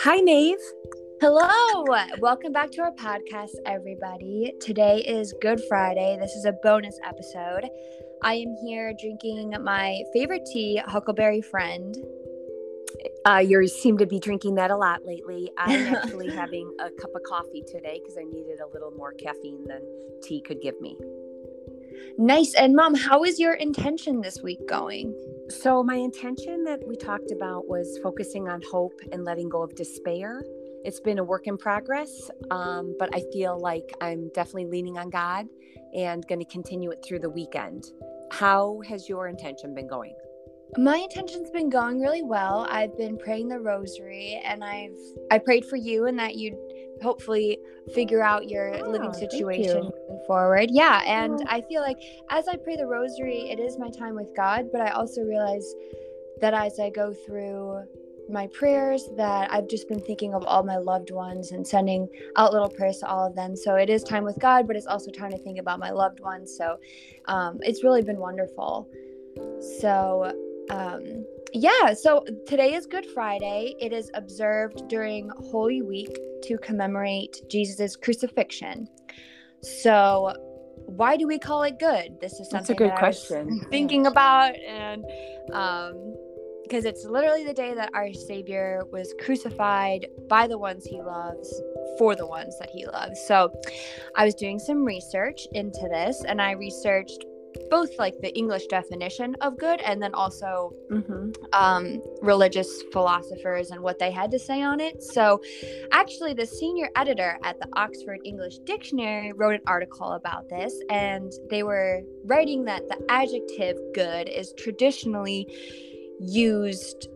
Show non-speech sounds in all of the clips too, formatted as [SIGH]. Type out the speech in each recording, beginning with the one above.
Hi, Maeve. Hello. Welcome back to our podcast, everybody. Today is Good Friday. This is a bonus episode. I am here drinking my favorite tea, Huckleberry Friend. Uh, you seem to be drinking that a lot lately. [LAUGHS] I'm actually having a cup of coffee today because I needed a little more caffeine than tea could give me. Nice. And, Mom, how is your intention this week going? So, my intention that we talked about was focusing on hope and letting go of despair. It's been a work in progress, um, but I feel like I'm definitely leaning on God and going to continue it through the weekend. How has your intention been going? My intention's been going really well. I've been praying the rosary and I've I prayed for you and that you'd hopefully figure out your Oh, living situation you. moving forward. Yeah, and I feel like as I pray the rosary, it is my time with God, but I also realize that as I go through my prayers that I've just been thinking of all my loved ones and sending out little prayers to all of them. So it is time with God, but it's also time to think about my loved ones. So um, it's really been wonderful. So um, yeah, so today is Good Friday. It is observed during Holy Week to commemorate Jesus' crucifixion. So, why do we call it good? This is something That's a good that question. [LAUGHS] thinking about, and um, because it's literally the day that our Savior was crucified by the ones He loves for the ones that He loves. So, I was doing some research into this, and I researched both like the English definition of good and then also hmm um, religious philosophers and what they had to say on it. So, actually, the senior editor at the Oxford English Dictionary wrote an article about this, and they were writing that the adjective good is traditionally used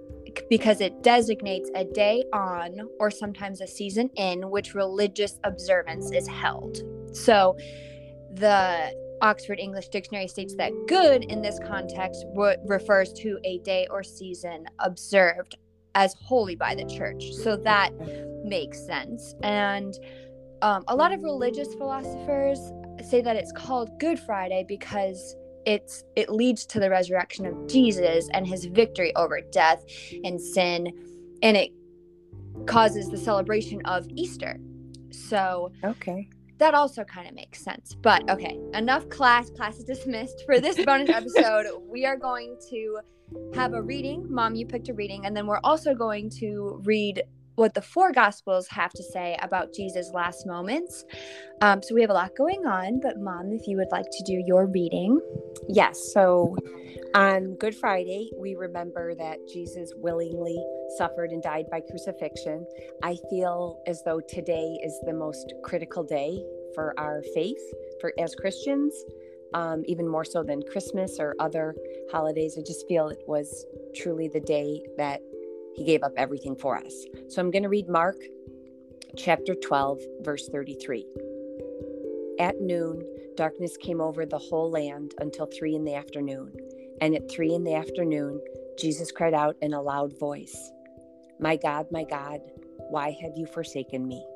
because it designates a day on or sometimes a season in which religious observance is held. So, the Oxford English Dictionary states that good in this context refers to a day or season observed as holy by the church. So that makes sense. And um, a lot of religious philosophers say that it's called Good Friday because it's it leads to the resurrection of Jesus and his victory over death and sin, and it causes the celebration of Easter. So Okay. That also kind of makes sense. But okay, enough class. Class is dismissed. For this bonus [LAUGHS] episode, we are going to have a reading. Mom, you picked a reading, and then we're also going to read what the four gospels have to say about Jesus' last moments. Um, so we have a lot going on, but mom, if you would like to do your reading. Yes. So on Good Friday, we remember that Jesus willingly suffered and died by crucifixion. I feel as though today is the most critical day for our faith, for as Christians, um, even more so than Christmas or other holidays. I just feel it was truly the day that he gave up everything for us. So I'm going to read Mark chapter 12, verse 33. At noon, darkness came over the whole land until three in the afternoon. And at three in the afternoon, Jesus cried out in a loud voice, My God, my God, why have you forsaken me?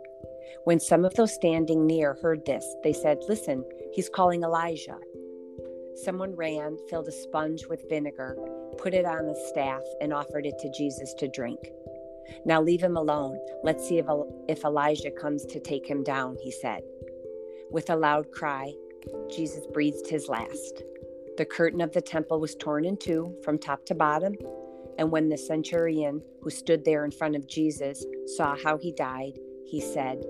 When some of those standing near heard this, they said, Listen, he's calling Elijah. Someone ran, filled a sponge with vinegar, put it on the staff, and offered it to Jesus to drink. Now leave him alone. Let's see if, if Elijah comes to take him down, he said. With a loud cry, Jesus breathed his last. The curtain of the temple was torn in two from top to bottom, and when the centurion who stood there in front of Jesus saw how he died, he said,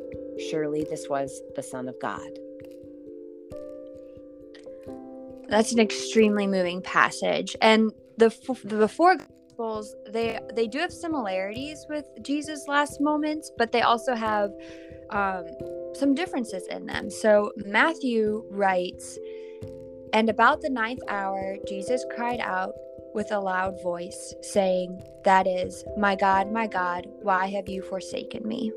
Surely this was the Son of God. That's an extremely moving passage, and the the four gospels they they do have similarities with Jesus' last moments, but they also have um, some differences in them. So Matthew writes, "And about the ninth hour, Jesus cried out with a loud voice, saying, That is, my God, my God, why have you forsaken me?"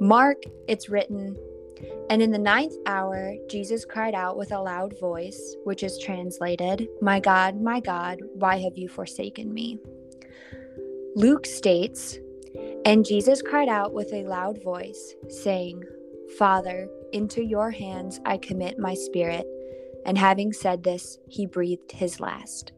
Mark, it's written, and in the ninth hour, Jesus cried out with a loud voice, which is translated, My God, my God, why have you forsaken me? Luke states, And Jesus cried out with a loud voice, saying, Father, into your hands I commit my spirit. And having said this, he breathed his last.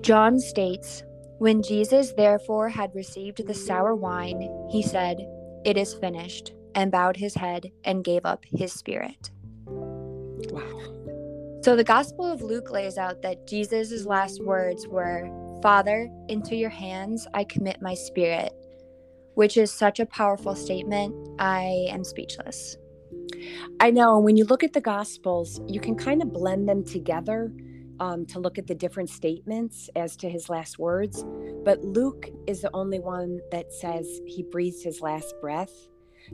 John states, When Jesus therefore had received the sour wine, he said, It is finished, and bowed his head and gave up his spirit. Wow. So the Gospel of Luke lays out that Jesus' last words were, Father, into your hands I commit my spirit, which is such a powerful statement. I am speechless. I know. When you look at the Gospels, you can kind of blend them together um, to look at the different statements as to his last words. But Luke is the only one that says he breathes his last breath.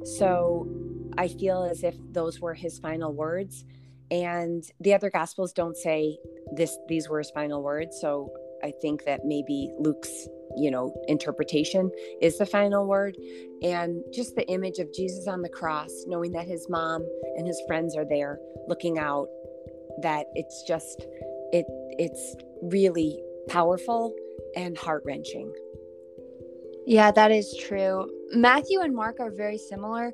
So I feel as if those were his final words. And the other Gospels don't say this; these were his final words. So I think that maybe Luke's you know interpretation is the final word and just the image of Jesus on the cross knowing that his mom and his friends are there looking out that it's just it it's really powerful and heart-wrenching yeah that is true. Matthew and mark are very similar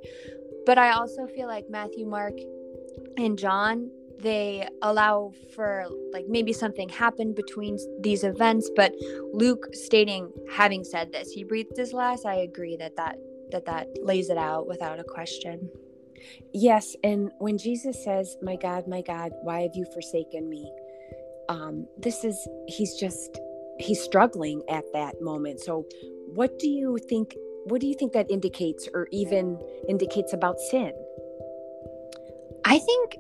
but i also feel like matthew mark and john they allow for like maybe something happened between these events but luke stating having said this he breathed his last i agree that that that that lays it out without a question. Yes and when jesus says my god my god why have you forsaken me? Um, this is he's just he's struggling at that moment. So what do you think what do you think that indicates or even indicates about sin i think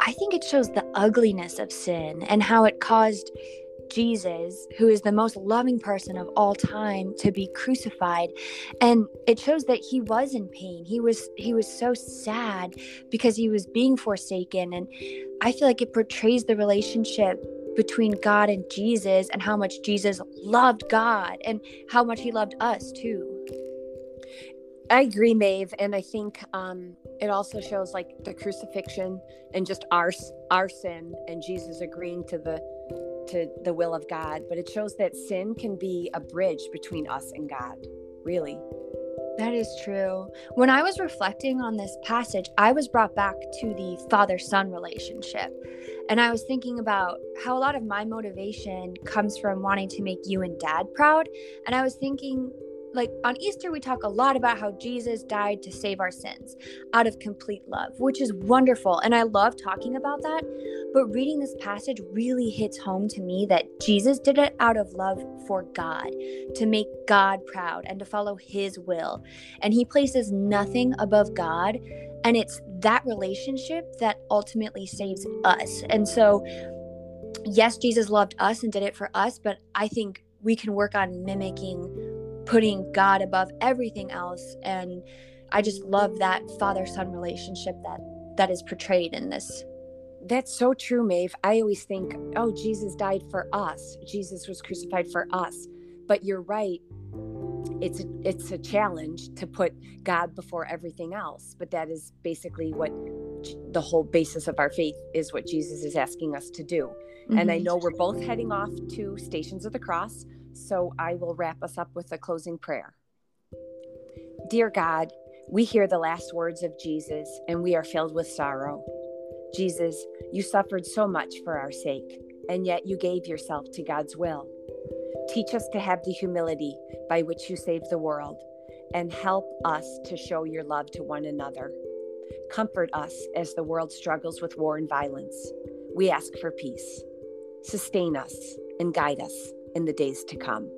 i think it shows the ugliness of sin and how it caused Jesus, who is the most loving person of all time, to be crucified. And it shows that he was in pain. He was he was so sad because he was being forsaken and I feel like it portrays the relationship between God and Jesus and how much Jesus loved God and how much he loved us too. I agree, Maeve, and I think um, it also shows like the crucifixion and just our our sin and Jesus agreeing to the to the will of God. But it shows that sin can be a bridge between us and God. Really. That is true. When I was reflecting on this passage, I was brought back to the father son relationship. And I was thinking about how a lot of my motivation comes from wanting to make you and dad proud. And I was thinking, like on Easter, we talk a lot about how Jesus died to save our sins out of complete love, which is wonderful. And I love talking about that. But reading this passage really hits home to me that Jesus did it out of love for God, to make God proud and to follow his will. And he places nothing above God. And it's that relationship that ultimately saves us. And so, yes, Jesus loved us and did it for us, but I think we can work on mimicking putting God above everything else. And I just love that father son relationship that that is portrayed in this. That's so true, Maeve. I always think, oh, Jesus died for us. Jesus was crucified for us. But you're right. It's a, it's a challenge to put God before everything else. But that is basically what the whole basis of our faith is what Jesus is asking us to do. Mm-hmm. And I mm-hmm. know we're both heading off to Stations of the Cross. So I will wrap us up with a closing prayer. Dear God, we hear the last words of Jesus and we are filled with sorrow. Jesus, you suffered so much for our sake, and yet you gave yourself to God's will. Teach us to have the humility by which you saved the world, and help us to show your love to one another. Comfort us as the world struggles with war and violence. We ask for peace. Sustain us and guide us in the days to come.